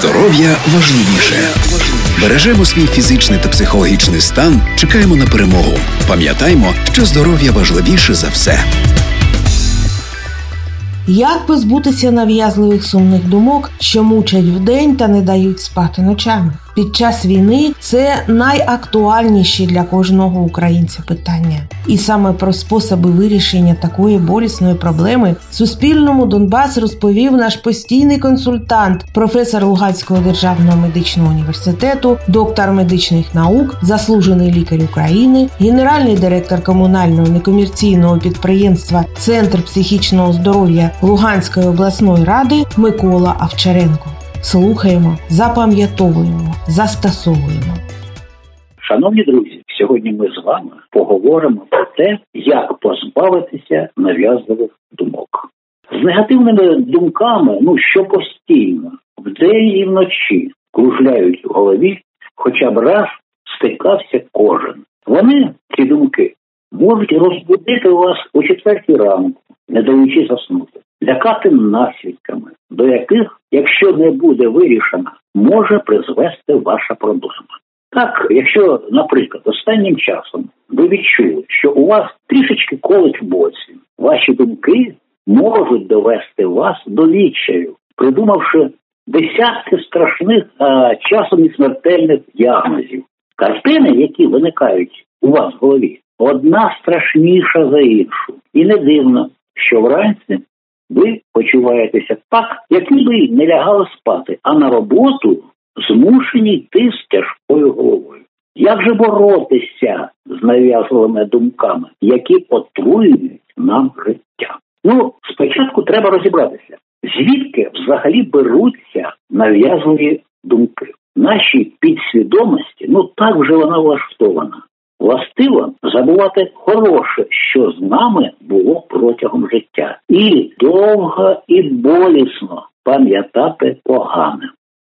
Здоров'я важливіше. Бережемо свій фізичний та психологічний стан. Чекаємо на перемогу. Пам'ятаймо, що здоров'я важливіше за все. Як позбутися нав'язливих сумних думок, що мучать вдень та не дають спати ночами? Під час війни це найактуальніші для кожного українця питання. І саме про способи вирішення такої болісної проблеми Суспільному Донбас розповів наш постійний консультант, професор Луганського державного медичного університету, доктор медичних наук, заслужений лікар України, генеральний директор комунального некомерційного підприємства Центр психічного здоров'я Луганської обласної ради Микола Авчаренко. Слухаємо, запам'ятовуємо, застосовуємо. Шановні друзі, сьогодні ми з вами поговоримо про те, як позбавитися нав'язливих думок. З негативними думками, ну що постійно, вдень і вночі кружляють в голові, хоча б раз стикався кожен. Вони, ці думки, можуть розбудити вас о четвертій ранку, не даючи заснути, лякати наслідками, до яких, якщо не буде вирішена, може призвести ваша проблема. Так, якщо, наприклад, останнім часом ви відчули, що у вас трішечки колить в боці, ваші думки можуть довести вас до відчаю, придумавши десятки страшних, а часом і смертельних діагнозів. Картини, які виникають у вас в голові, одна страшніша за іншу. І не дивно, що вранці ви почуваєтеся так, як ніби не лягали спати, а на роботу змушені йти з тяжкою головою. Як же боротися з нав'язливими думками, які отруюють нам життя? Ну, спочатку треба розібратися, звідки взагалі беруться нав'язливі думки. Нашій підсвідомості, ну так вже вона влаштована. Властиво забувати хороше, що з нами було протягом життя, і довго і болісно пам'ятати погане.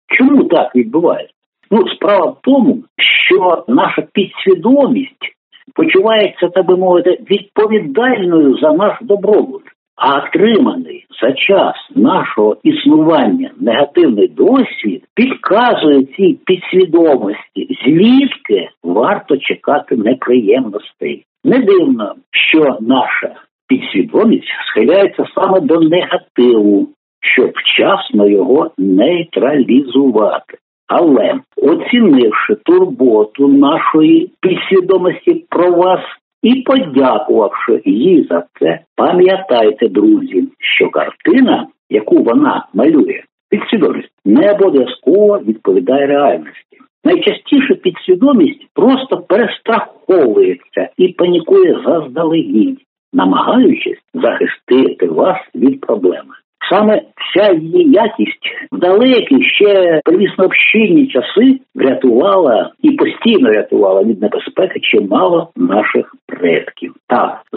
Чому так відбувається? Ну, справа в тому, що наша підсвідомість почувається, так би мовити, відповідальною за наш добробут, а отриманий за час нашого існування негативний досвід підказує цій підсвідомості, звідки варто чекати неприємностей. Не дивно, що наша підсвідомість схиляється саме до негативу, щоб вчасно його нейтралізувати. Але оцінивши турботу нашої підсвідомості про вас і подякувавши їй за це, пам'ятайте, друзі, що картина, яку вона малює, підсвідомість не обов'язково відповідає реальності. Найчастіше підсвідомість просто перестраховується і панікує заздалегідь, намагаючись захистити вас від проблеми. Саме ця її якість в далекі ще привісно общинні часи врятувала і постійно рятувала від небезпеки чимало наших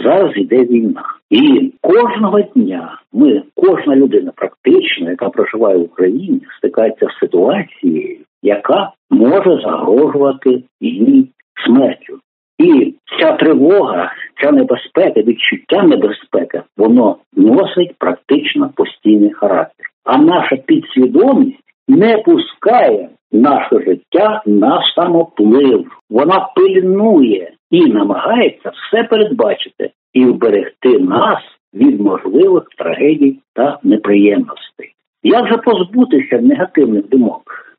зараз йде війна, і кожного дня ми, кожна людина, практично, яка проживає в Україні, стикається з ситуацією, яка може загрожувати їй смертю. І ця тривога, ця небезпека, відчуття небезпеки, воно носить практично постійний характер. А наша підсвідомість не пускає наше життя на самоплив. Вона пильнує і намагається все передбачити і вберегти нас від можливих трагедій та неприємностей. Як же позбутися негативних думок?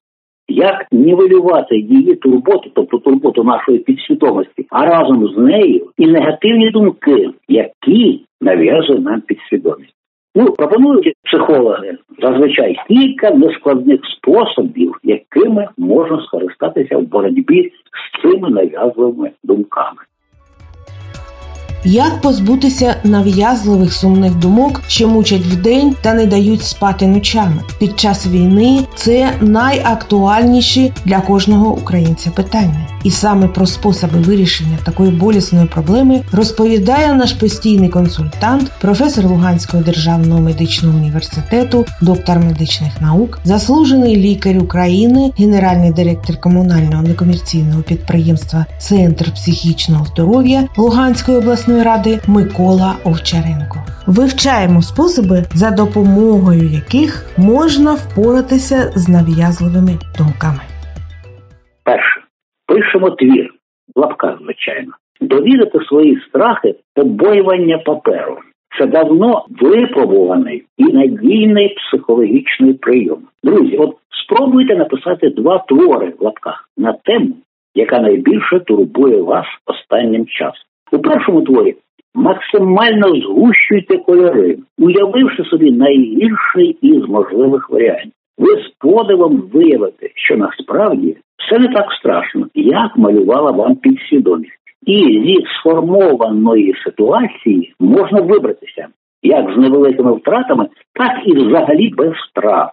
як нівелювати її турботу, тобто турботу нашої підсвідомості, а разом з нею і негативні думки, які нав'язує нам підсвідомість. Ну, пропонують психологи зазвичай кілька нескладних способів, якими можна скористатися в боротьбі з цими нав'язливими думками. Як позбутися нав'язливих сумних думок, що мучать вдень та не дають спати ночами? Під час війни це найактуальніші для кожного українця питання. І саме про способи вирішення такої болісної проблеми розповідає наш постійний консультант, професор Луганського державного медичного університету, доктор медичних наук, заслужений лікар України, генеральний директор комунального некомерційного підприємства Центр психічного здоров'я Луганської обласної селищної ради Микола Овчаренко. Вивчаємо способи, за допомогою яких можна впоратися з нав'язливими думками. Перше. Пишемо твір в лапках, звичайно. Довірити свої страхи побоювання паперу. Це давно випробуваний і надійний психологічний прийом. Друзі, от спробуйте написати два твори в лапках на тему, яка найбільше турбує вас останнім часом. У першому творі максимально згущуйте кольори, уявивши собі найгірший із можливих варіантів. Ви з подивом виявите, що насправді все не так страшно, як малювала вам підсвідомість. І зі сформованої ситуації можна вибратися як з невеликими втратами, так і взагалі без втрат.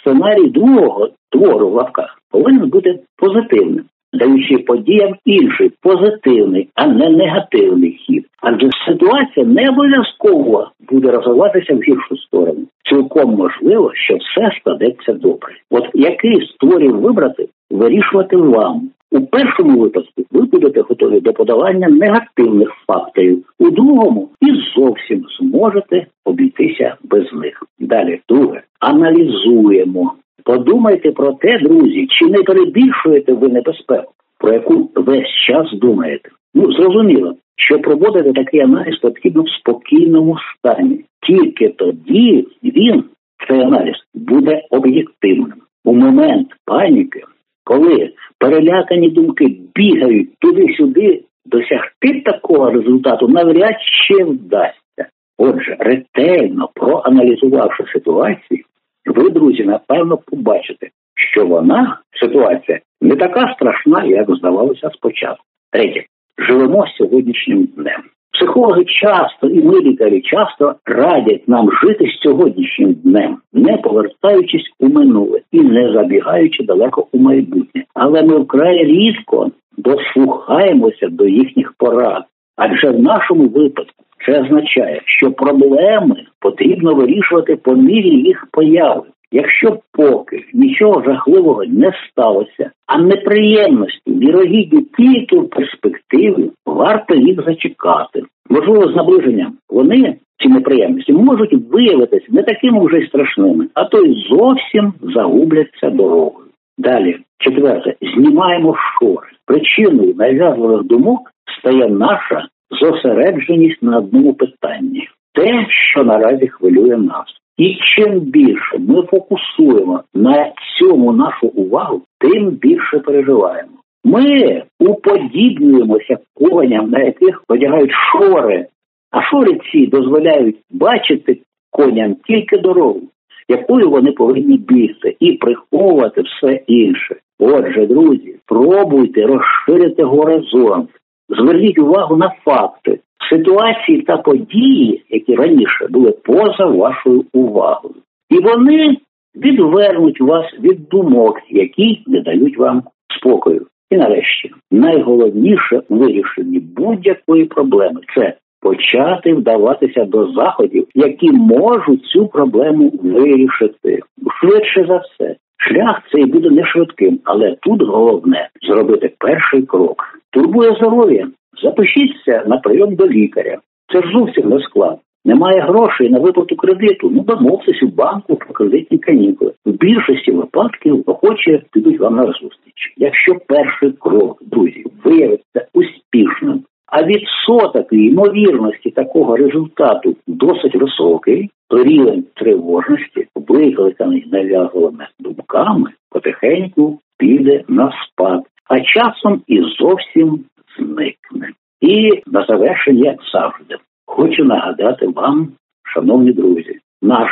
Сценарій другого твору в лапках повинен бути позитивним, даючи подіям інший позитивний, а не негативний хід. Адже ситуація не обов'язково буде розвиватися в гіршу сторону. Цілком можливо, що все складеться добре. От який з творів вибрати, вирішувати вам. У першому випадку ви будете готові до подавання негативних факторів, у другому і зовсім зможете обійтися без них. Далі, друге, аналізуємо. Подумайте про те, друзі, чи не перебільшуєте ви небезпеку, про яку весь час думаєте. Ну, зрозуміло, що проводити такий аналіз потрібно в спокійному стані. Тільки тоді він, цей аналіз, буде об'єктивним. У момент паніки, коли перелякані думки бігають туди-сюди, досягти такого результату навряд чи вдасться. Отже, ретельно проаналізувавши ситуацію, ви, друзі, напевно, побачите, що вона ситуація не така страшна, як здавалося спочатку. Третє, живемо сьогоднішнім днем. Психологи часто і ми лікарі часто радять нам жити сьогоднішнім днем, не повертаючись у минуле і не забігаючи далеко у майбутнє. Але ми вкрай рідко дослухаємося до їхніх порад. Адже в нашому випадку це означає, що проблеми потрібно вирішувати по мірі їх появи. Якщо поки нічого жахливого не сталося, а неприємності вірогідні тільки в перспективі, варто їх зачекати. Можливо, з наближенням вони ці неприємності можуть виявитися не такими вже й страшними, а то й зовсім загубляться дорогою. Далі, четверте, знімаємо шори. Причиною нав'язливих думок стає наша зосередженість на одному питанні те, що наразі хвилює нас. І чим більше ми фокусуємо на цьому нашу увагу, тим більше переживаємо. Ми уподібнюємося коням, на яких одягають шори, а шори ці дозволяють бачити коням тільки дорогу, якою вони повинні бігти, і приховувати все інше. Отже, друзі, пробуйте розширити горизонт, зверніть увагу на факти, ситуації та події, які раніше були поза вашою увагою, і вони відвернуть вас від думок, які не дають вам спокою. І нарешті найголовніше у вирішенні будь-якої проблеми це почати вдаватися до заходів, які можуть цю проблему вирішити швидше за все. Шлях цей буде не швидким, але тут головне зробити перший крок. Турбує здоров'я. Запишіться на прийом до лікаря. Це ж зовсім не склад. Немає грошей на виплату кредиту. Ну домовтесь у банку про кредитні канікули. В більшості випадків охоче підуть вам на зустріч. Якщо перший крок, друзі, виявиться успішним, а відсоток ймовірності такого результату досить високий, то рівень тривожності, викликаний нав'язливими думками, потихеньку піде на спад, а часом і зовсім зникне. І на завершення, як завжди, хочу нагадати вам, шановні друзі, наш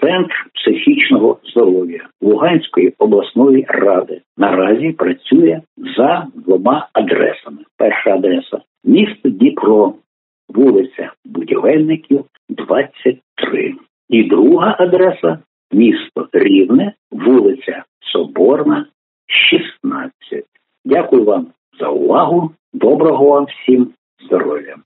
центр психічного здоров'я Луганської обласної ради наразі працює за двома адресами. Перша адреса місто Дніпро, вулиця Будівельників, 23. І друга адреса місто Рівне, вулиця Соборна, 16. Дякую вам за увагу. Доброго вам всім здоров'я!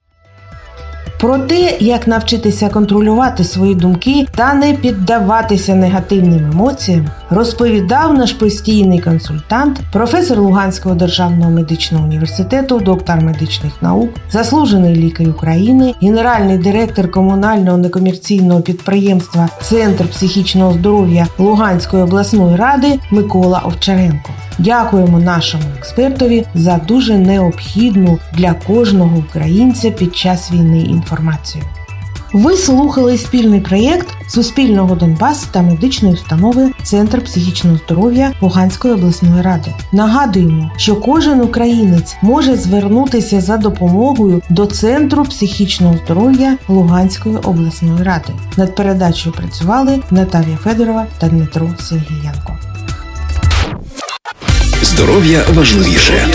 Про те, як навчитися контролювати свої думки та не піддаватися негативним емоціям, розповідав наш постійний консультант, професор Луганського державного медичного університету, доктор медичних наук, заслужений лікар України, генеральний директор комунального некомерційного підприємства Центр психічного здоров'я Луганської обласної ради Микола Овчаренко. Дякуємо нашому експертові за дуже необхідну для кожного українця під час війни інформацію. Ви слухали спільний проєкт Суспільного Донбас та медичної установи Центр психічного здоров'я Луганської обласної ради. Нагадуємо, що кожен українець може звернутися за допомогою до Центру психічного здоров'я Луганської обласної ради. Над передачею працювали Наталія Федорова та Дмитро Сергієнко. Здоров'я важливіше.